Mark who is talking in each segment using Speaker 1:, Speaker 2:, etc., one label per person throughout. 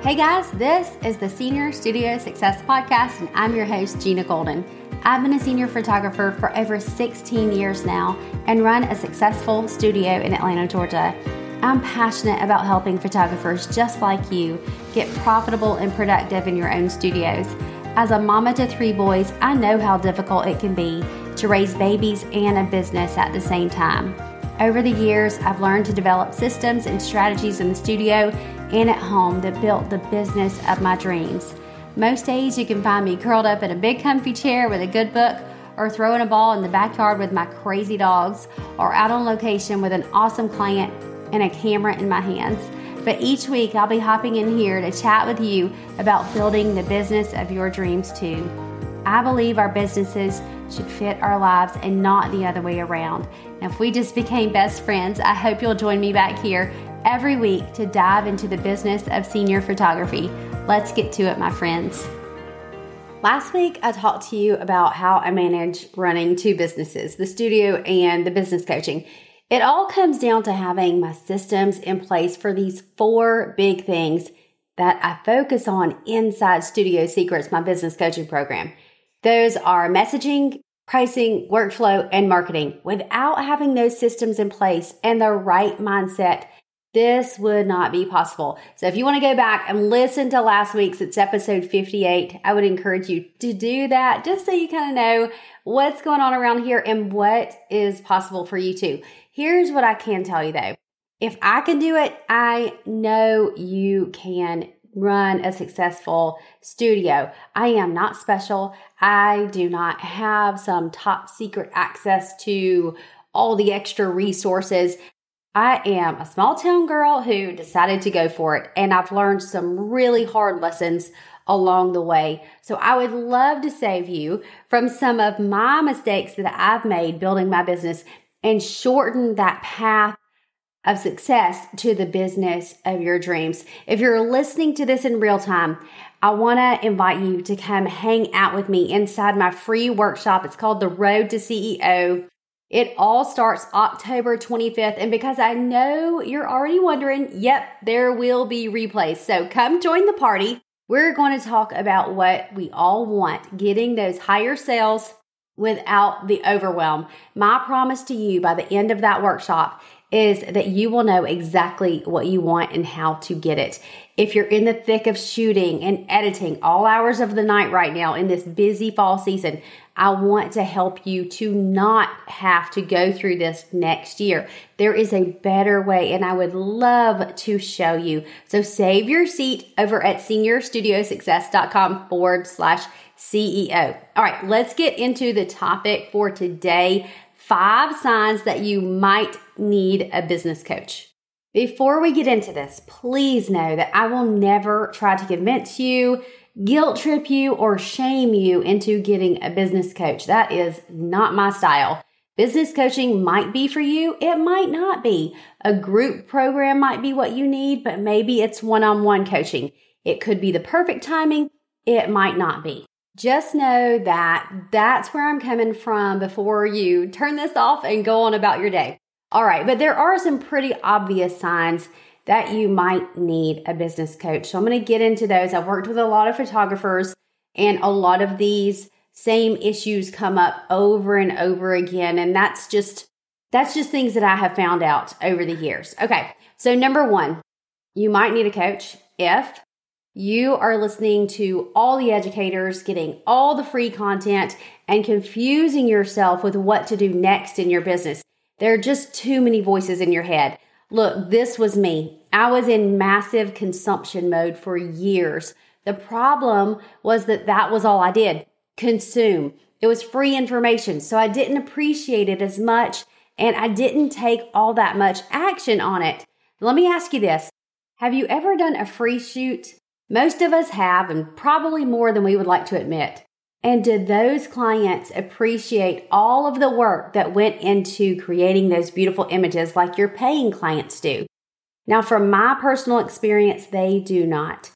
Speaker 1: Hey guys, this is the Senior Studio Success Podcast, and I'm your host, Gina Golden. I've been a senior photographer for over 16 years now and run a successful studio in Atlanta, Georgia. I'm passionate about helping photographers just like you get profitable and productive in your own studios. As a mama to three boys, I know how difficult it can be to raise babies and a business at the same time. Over the years, I've learned to develop systems and strategies in the studio and at home that built the business of my dreams. Most days, you can find me curled up in a big comfy chair with a good book, or throwing a ball in the backyard with my crazy dogs, or out on location with an awesome client and a camera in my hands. But each week, I'll be hopping in here to chat with you about building the business of your dreams too. I believe our businesses should fit our lives and not the other way around. Now, if we just became best friends, I hope you'll join me back here every week to dive into the business of senior photography. Let's get to it, my friends. Last week, I talked to you about how I manage running two businesses the studio and the business coaching. It all comes down to having my systems in place for these four big things that I focus on inside Studio Secrets, my business coaching program. Those are messaging, pricing, workflow, and marketing. Without having those systems in place and the right mindset, this would not be possible. So if you want to go back and listen to last week's, it's episode 58, I would encourage you to do that just so you kind of know what's going on around here and what is possible for you too. Here's what I can tell you though. If I can do it, I know you can run a successful studio. I am not special. I do not have some top secret access to all the extra resources. I am a small town girl who decided to go for it, and I've learned some really hard lessons along the way. So I would love to save you from some of my mistakes that I've made building my business and shorten that path of success to the business of your dreams. If you're listening to this in real time, I want to invite you to come hang out with me inside my free workshop. It's called The Road to CEO. It all starts October 25th. And because I know you're already wondering, yep, there will be replays. So come join the party. We're going to talk about what we all want getting those higher sales without the overwhelm. My promise to you by the end of that workshop is that you will know exactly what you want and how to get it. If you're in the thick of shooting and editing all hours of the night right now in this busy fall season, I want to help you to not have to go through this next year. There is a better way, and I would love to show you. So save your seat over at seniorstudiosuccess.com forward slash CEO. All right, let's get into the topic for today five signs that you might need a business coach. Before we get into this, please know that I will never try to convince you, guilt trip you, or shame you into getting a business coach. That is not my style. Business coaching might be for you, it might not be. A group program might be what you need, but maybe it's one on one coaching. It could be the perfect timing, it might not be just know that that's where I'm coming from before you turn this off and go on about your day. All right, but there are some pretty obvious signs that you might need a business coach. So I'm going to get into those. I've worked with a lot of photographers, and a lot of these same issues come up over and over again, and that's just that's just things that I have found out over the years. Okay. So number 1, you might need a coach if you are listening to all the educators, getting all the free content, and confusing yourself with what to do next in your business. There are just too many voices in your head. Look, this was me. I was in massive consumption mode for years. The problem was that that was all I did consume. It was free information, so I didn't appreciate it as much and I didn't take all that much action on it. Let me ask you this Have you ever done a free shoot most of us have, and probably more than we would like to admit. And did those clients appreciate all of the work that went into creating those beautiful images like your paying clients do? Now, from my personal experience, they do not.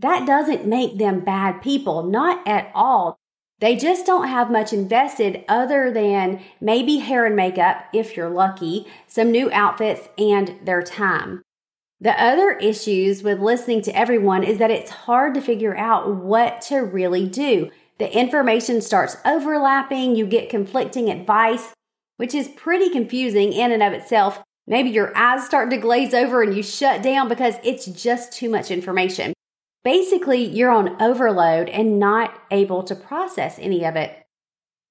Speaker 1: That doesn't make them bad people, not at all. They just don't have much invested other than maybe hair and makeup, if you're lucky, some new outfits, and their time. The other issues with listening to everyone is that it's hard to figure out what to really do. The information starts overlapping, you get conflicting advice, which is pretty confusing in and of itself. Maybe your eyes start to glaze over and you shut down because it's just too much information. Basically, you're on overload and not able to process any of it.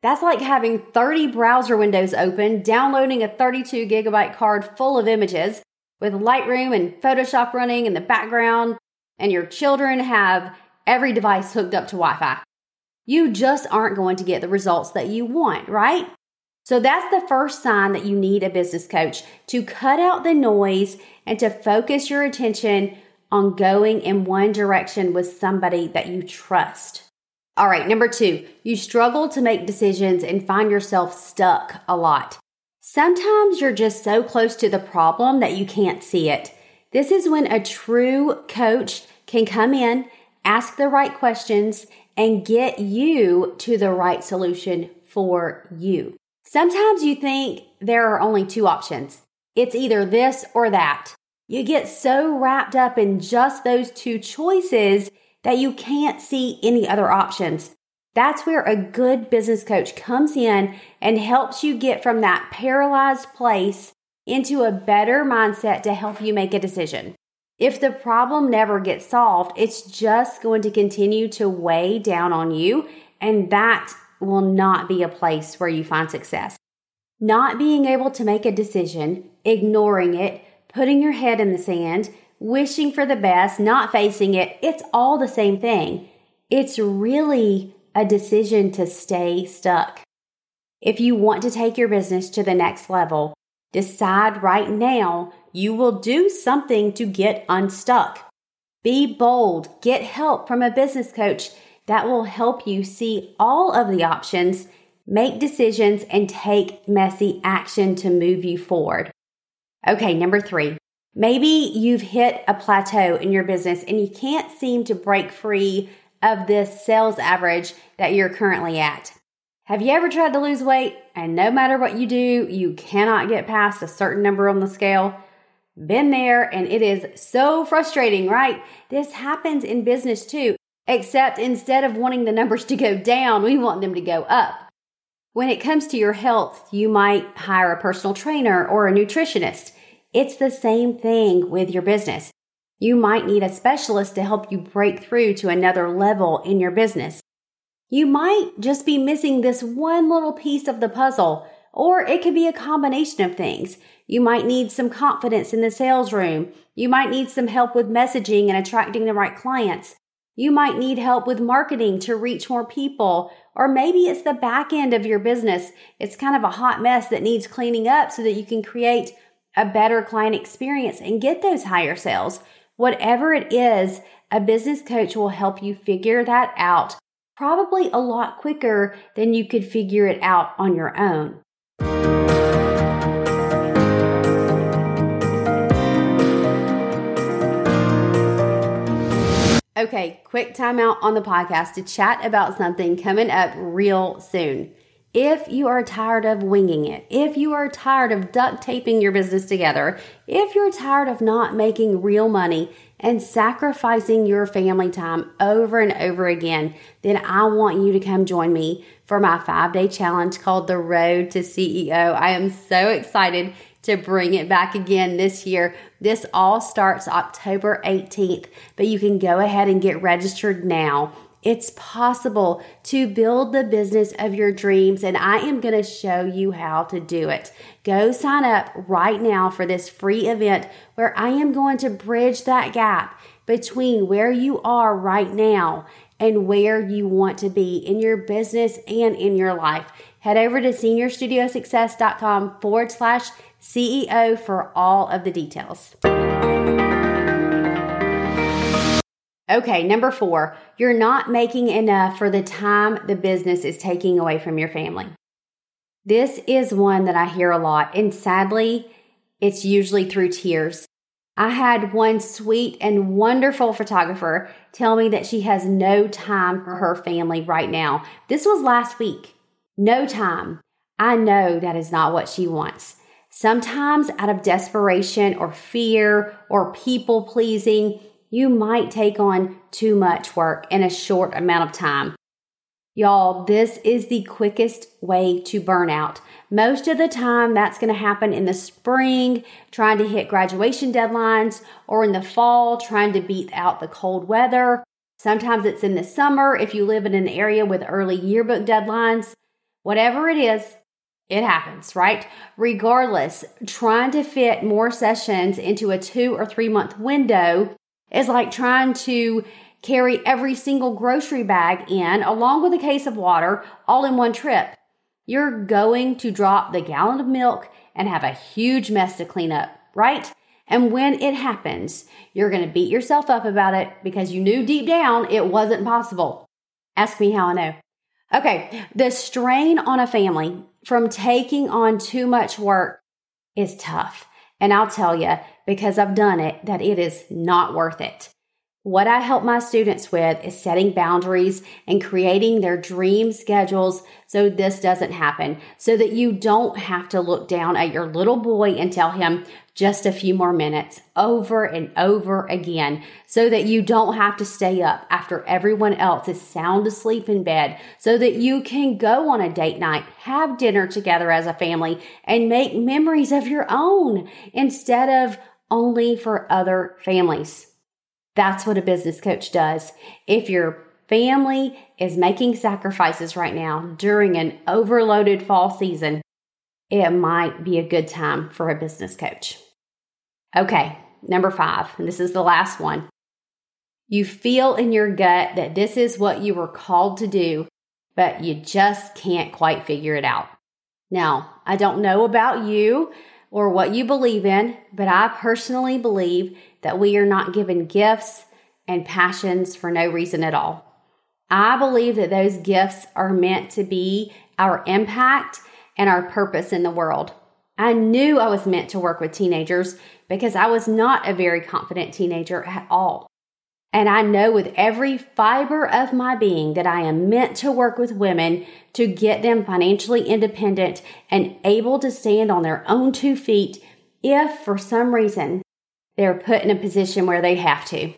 Speaker 1: That's like having 30 browser windows open, downloading a 32 gigabyte card full of images with Lightroom and Photoshop running in the background, and your children have every device hooked up to Wi Fi. You just aren't going to get the results that you want, right? So that's the first sign that you need a business coach to cut out the noise and to focus your attention on going in one direction with somebody that you trust. All right, number two, you struggle to make decisions and find yourself stuck a lot. Sometimes you're just so close to the problem that you can't see it. This is when a true coach can come in, ask the right questions, and get you to the right solution for you. Sometimes you think there are only two options. It's either this or that. You get so wrapped up in just those two choices that you can't see any other options. That's where a good business coach comes in and helps you get from that paralyzed place into a better mindset to help you make a decision. If the problem never gets solved, it's just going to continue to weigh down on you, and that will not be a place where you find success. Not being able to make a decision, ignoring it, putting your head in the sand, wishing for the best, not facing it, it's all the same thing. It's really a decision to stay stuck. If you want to take your business to the next level, decide right now you will do something to get unstuck. Be bold, get help from a business coach that will help you see all of the options, make decisions, and take messy action to move you forward. Okay, number three. Maybe you've hit a plateau in your business and you can't seem to break free of this sales average that you're currently at. Have you ever tried to lose weight and no matter what you do, you cannot get past a certain number on the scale? Been there and it is so frustrating, right? This happens in business too, except instead of wanting the numbers to go down, we want them to go up. When it comes to your health, you might hire a personal trainer or a nutritionist. It's the same thing with your business. You might need a specialist to help you break through to another level in your business. You might just be missing this one little piece of the puzzle, or it could be a combination of things. You might need some confidence in the sales room. You might need some help with messaging and attracting the right clients. You might need help with marketing to reach more people, or maybe it's the back end of your business. It's kind of a hot mess that needs cleaning up so that you can create a better client experience and get those higher sales. Whatever it is, a business coach will help you figure that out probably a lot quicker than you could figure it out on your own. Okay, quick timeout on the podcast to chat about something coming up real soon. If you are tired of winging it, if you are tired of duct taping your business together, if you're tired of not making real money and sacrificing your family time over and over again, then I want you to come join me for my five day challenge called The Road to CEO. I am so excited to bring it back again this year. This all starts October 18th, but you can go ahead and get registered now it's possible to build the business of your dreams, and I am going to show you how to do it. Go sign up right now for this free event where I am going to bridge that gap between where you are right now and where you want to be in your business and in your life. Head over to seniorstudiosuccess.com forward slash CEO for all of the details. Okay, number four, you're not making enough for the time the business is taking away from your family. This is one that I hear a lot, and sadly, it's usually through tears. I had one sweet and wonderful photographer tell me that she has no time for her family right now. This was last week. No time. I know that is not what she wants. Sometimes, out of desperation or fear or people pleasing, you might take on too much work in a short amount of time. Y'all, this is the quickest way to burn out. Most of the time, that's going to happen in the spring, trying to hit graduation deadlines, or in the fall, trying to beat out the cold weather. Sometimes it's in the summer if you live in an area with early yearbook deadlines. Whatever it is, it happens, right? Regardless, trying to fit more sessions into a two or three month window is like trying to carry every single grocery bag in along with a case of water all in one trip. You're going to drop the gallon of milk and have a huge mess to clean up, right? And when it happens, you're going to beat yourself up about it because you knew deep down it wasn't possible. Ask me how I know. Okay, the strain on a family from taking on too much work is tough. And I'll tell you, because I've done it, that it is not worth it. What I help my students with is setting boundaries and creating their dream schedules so this doesn't happen, so that you don't have to look down at your little boy and tell him just a few more minutes over and over again, so that you don't have to stay up after everyone else is sound asleep in bed, so that you can go on a date night, have dinner together as a family, and make memories of your own instead of only for other families. That's what a business coach does. If your family is making sacrifices right now during an overloaded fall season, it might be a good time for a business coach. Okay, number five, and this is the last one. You feel in your gut that this is what you were called to do, but you just can't quite figure it out. Now, I don't know about you or what you believe in, but I personally believe that we are not given gifts and passions for no reason at all. I believe that those gifts are meant to be our impact and our purpose in the world. I knew I was meant to work with teenagers because I was not a very confident teenager at all. And I know with every fiber of my being that I am meant to work with women to get them financially independent and able to stand on their own two feet if for some reason they're put in a position where they have to.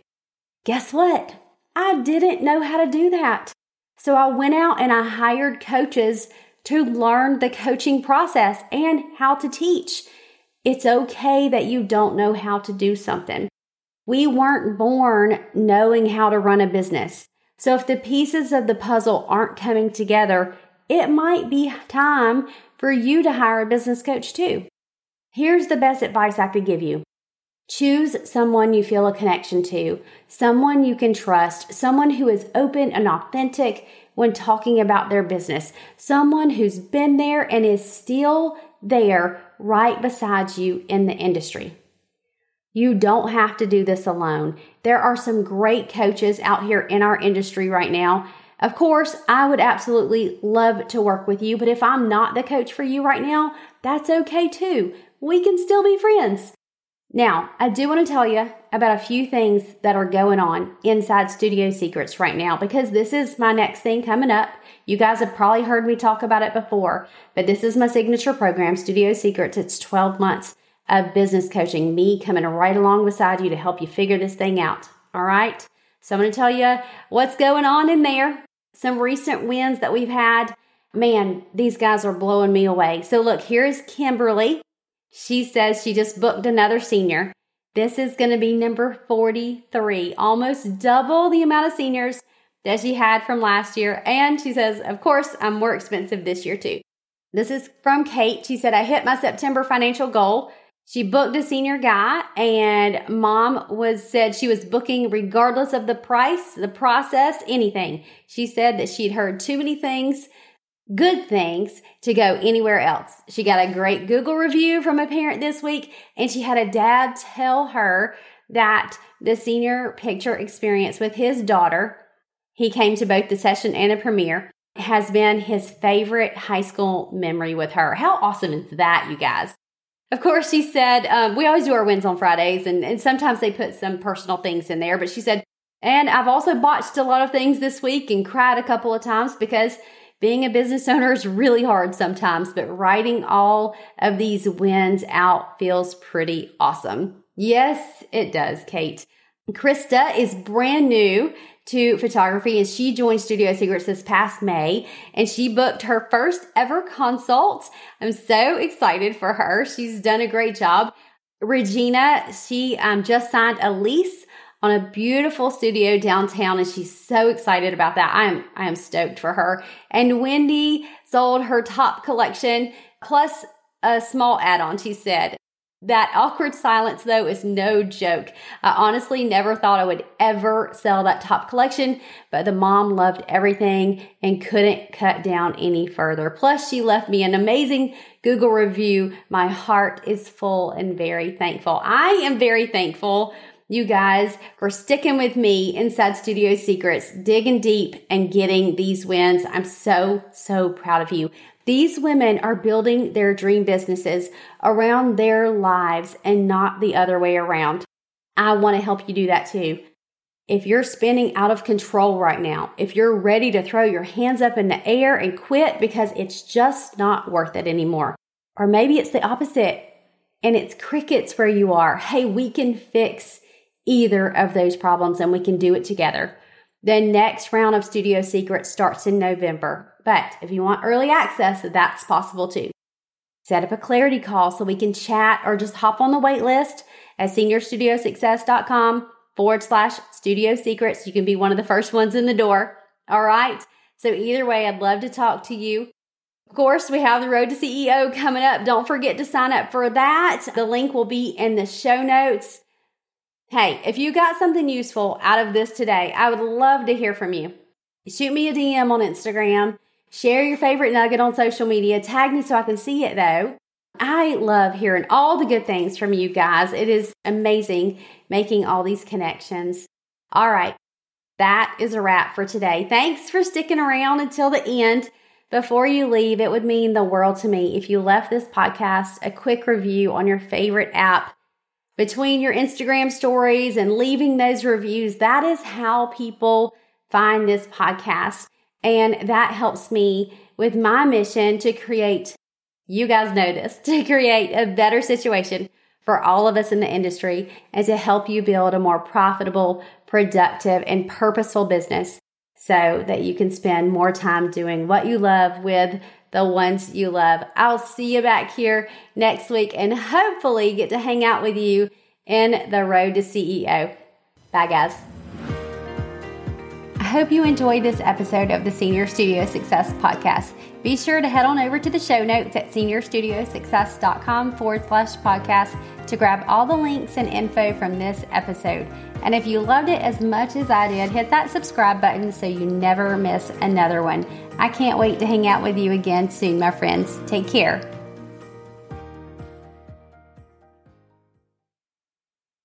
Speaker 1: Guess what? I didn't know how to do that. So I went out and I hired coaches to learn the coaching process and how to teach. It's okay that you don't know how to do something. We weren't born knowing how to run a business. So if the pieces of the puzzle aren't coming together, it might be time for you to hire a business coach too. Here's the best advice I could give you Choose someone you feel a connection to, someone you can trust, someone who is open and authentic when talking about their business, someone who's been there and is still there right beside you in the industry. You don't have to do this alone. There are some great coaches out here in our industry right now. Of course, I would absolutely love to work with you, but if I'm not the coach for you right now, that's okay too. We can still be friends. Now, I do want to tell you about a few things that are going on inside Studio Secrets right now because this is my next thing coming up. You guys have probably heard me talk about it before, but this is my signature program, Studio Secrets. It's 12 months of business coaching, me coming right along beside you to help you figure this thing out. All right. So I'm going to tell you what's going on in there, some recent wins that we've had. Man, these guys are blowing me away. So look, here's Kimberly. She says she just booked another senior. This is going to be number 43, almost double the amount of seniors that she had from last year. And she says, Of course, I'm more expensive this year too. This is from Kate. She said, I hit my September financial goal. She booked a senior guy and mom was said she was booking regardless of the price, the process, anything. She said that she'd heard too many things good things to go anywhere else. She got a great Google review from a parent this week, and she had a dad tell her that the senior picture experience with his daughter, he came to both the session and a premiere, has been his favorite high school memory with her. How awesome is that, you guys? Of course, she said, um, we always do our wins on Fridays, and, and sometimes they put some personal things in there, but she said, and I've also botched a lot of things this week and cried a couple of times because Being a business owner is really hard sometimes, but writing all of these wins out feels pretty awesome. Yes, it does, Kate. Krista is brand new to photography and she joined Studio Secrets this past May and she booked her first ever consult. I'm so excited for her. She's done a great job. Regina, she um, just signed a lease on a beautiful studio downtown and she's so excited about that. I am I am stoked for her. And Wendy sold her top collection plus a small add-on, she said. That awkward silence, though, is no joke. I honestly never thought I would ever sell that top collection, but the mom loved everything and couldn't cut down any further. Plus, she left me an amazing Google review. My heart is full and very thankful. I am very thankful you guys for sticking with me inside Studio Secrets, digging deep and getting these wins. I'm so, so proud of you. These women are building their dream businesses around their lives and not the other way around. I want to help you do that too. If you're spinning out of control right now, if you're ready to throw your hands up in the air and quit because it's just not worth it anymore, or maybe it's the opposite and it's crickets where you are, hey, we can fix either of those problems and we can do it together. The next round of Studio Secrets starts in November. But if you want early access, that's possible too. Set up a clarity call so we can chat or just hop on the wait list at seniorstudiosuccess.com forward slash studio secrets. You can be one of the first ones in the door. All right. So either way, I'd love to talk to you. Of course, we have the Road to CEO coming up. Don't forget to sign up for that. The link will be in the show notes. Hey, if you got something useful out of this today, I would love to hear from you. Shoot me a DM on Instagram, share your favorite nugget on social media, tag me so I can see it though. I love hearing all the good things from you guys. It is amazing making all these connections. All right, that is a wrap for today. Thanks for sticking around until the end. Before you leave, it would mean the world to me if you left this podcast a quick review on your favorite app between your Instagram stories and leaving those reviews. That is how people find this podcast. And that helps me with my mission to create, you guys know this, to create a better situation for all of us in the industry and to help you build a more profitable, productive, and purposeful business so that you can spend more time doing what you love with the ones you love. I'll see you back here next week and hopefully get to hang out with you in the road to CEO. Bye, guys. I hope you enjoyed this episode of the Senior Studio Success Podcast. Be sure to head on over to the show notes at seniorstudiosuccess.com forward slash podcast to grab all the links and info from this episode. And if you loved it as much as I did, hit that subscribe button so you never miss another one. I can't wait to hang out with you again soon, my friends. Take care.